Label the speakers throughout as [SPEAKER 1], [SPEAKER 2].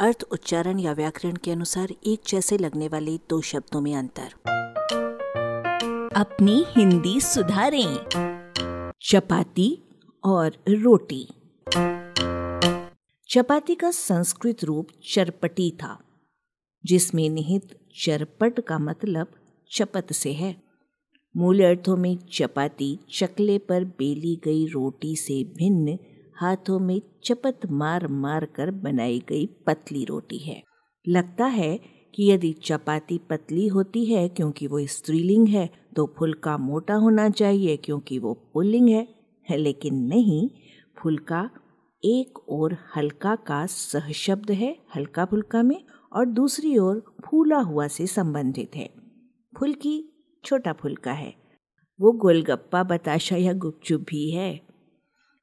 [SPEAKER 1] अर्थ, उच्चारण या व्याकरण के अनुसार एक जैसे लगने वाले दो शब्दों में अंतर।
[SPEAKER 2] अपनी हिंदी सुधारें।
[SPEAKER 1] चपाती और रोटी। चपाती का संस्कृत रूप चरपटी था, जिसमें निहित चरपट का मतलब चपत से है। मूल अर्थों में चपाती चकले पर बेली गई रोटी से भिन्न हाथों में चपत मार मार कर बनाई गई पतली रोटी है। लगता है कि यदि चपाती पतली होती है क्योंकि वो स्त्रीलिंग है तो फुलका मोटा होना चाहिए क्योंकि वो पुल्लिंग है, लेकिन नहीं फुलका एक और हल्का का सहशब्द है हल्का फुल्का में और दूसरी ओर फूला हुआ से संबंधित है। फुल्की छोटा फुल्का है। वो गोलगप्पा बताशा या गुपचुप भी है।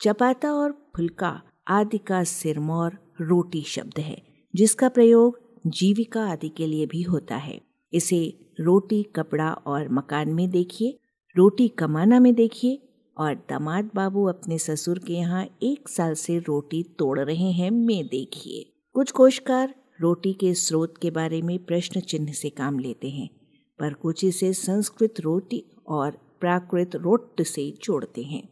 [SPEAKER 1] चपाता और फुल्का आदि का सिरमौर रोटी शब्द है, जिसका प्रयोग जीविका आदि के लिए भी होता है। इसे रोटी, कपड़ा और मकान में देखिए, रोटी कमाना में देखिए और दामाद बाबू अपने ससुर के यहाँ एक साल से रोटी तोड़ रहे हैं में देखिए। कुछ कोशकार रोटी के स्रोत के बारे में प्रश्न चिन्ह से काम लेते हैं, पर कुछ इसे संस्कृत रोटी और प्राकृत रोट से जोड़ते हैं।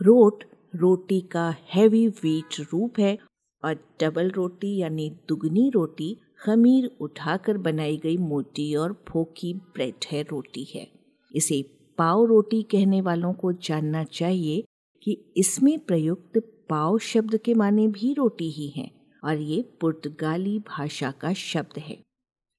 [SPEAKER 1] रोट रोटी का हैवी वेट रूप है और डबल रोटी यानी दुगनी रोटी खमीर उठाकर बनाई गई मोटी और फोकी ब्रेड है, रोटी है। इसे पाव रोटी कहने वालों को जानना चाहिए कि इसमें प्रयुक्त पाव शब्द के माने भी रोटी ही हैं और ये पुर्तगाली भाषा का शब्द है।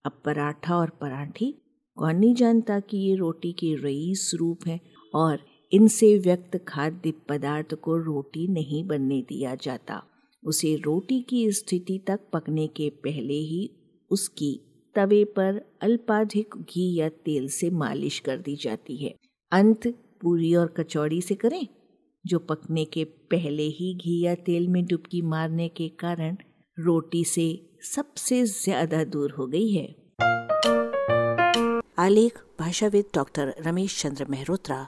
[SPEAKER 1] अब पराठा और पराठी, कौन नहीं जानता कि ये रोटी के रईस रूप है और इनसे व्यक्त खाद्य पदार्थ को रोटी नहीं बनने दिया जाता। उसे रोटी की स्थिति तक पकने के पहले ही उसकी तवे पर अल्पाधिक घी या तेल से मालिश कर दी जाती है। अंत पूरी और कचौड़ी से करें, जो पकने के पहले ही घी या तेल में डुबकी मारने के कारण रोटी से सबसे ज़्यादा दूर हो गई है। आलेख, भाषाविद डॉक्टर रमेश चंद्र मेहरोत्रा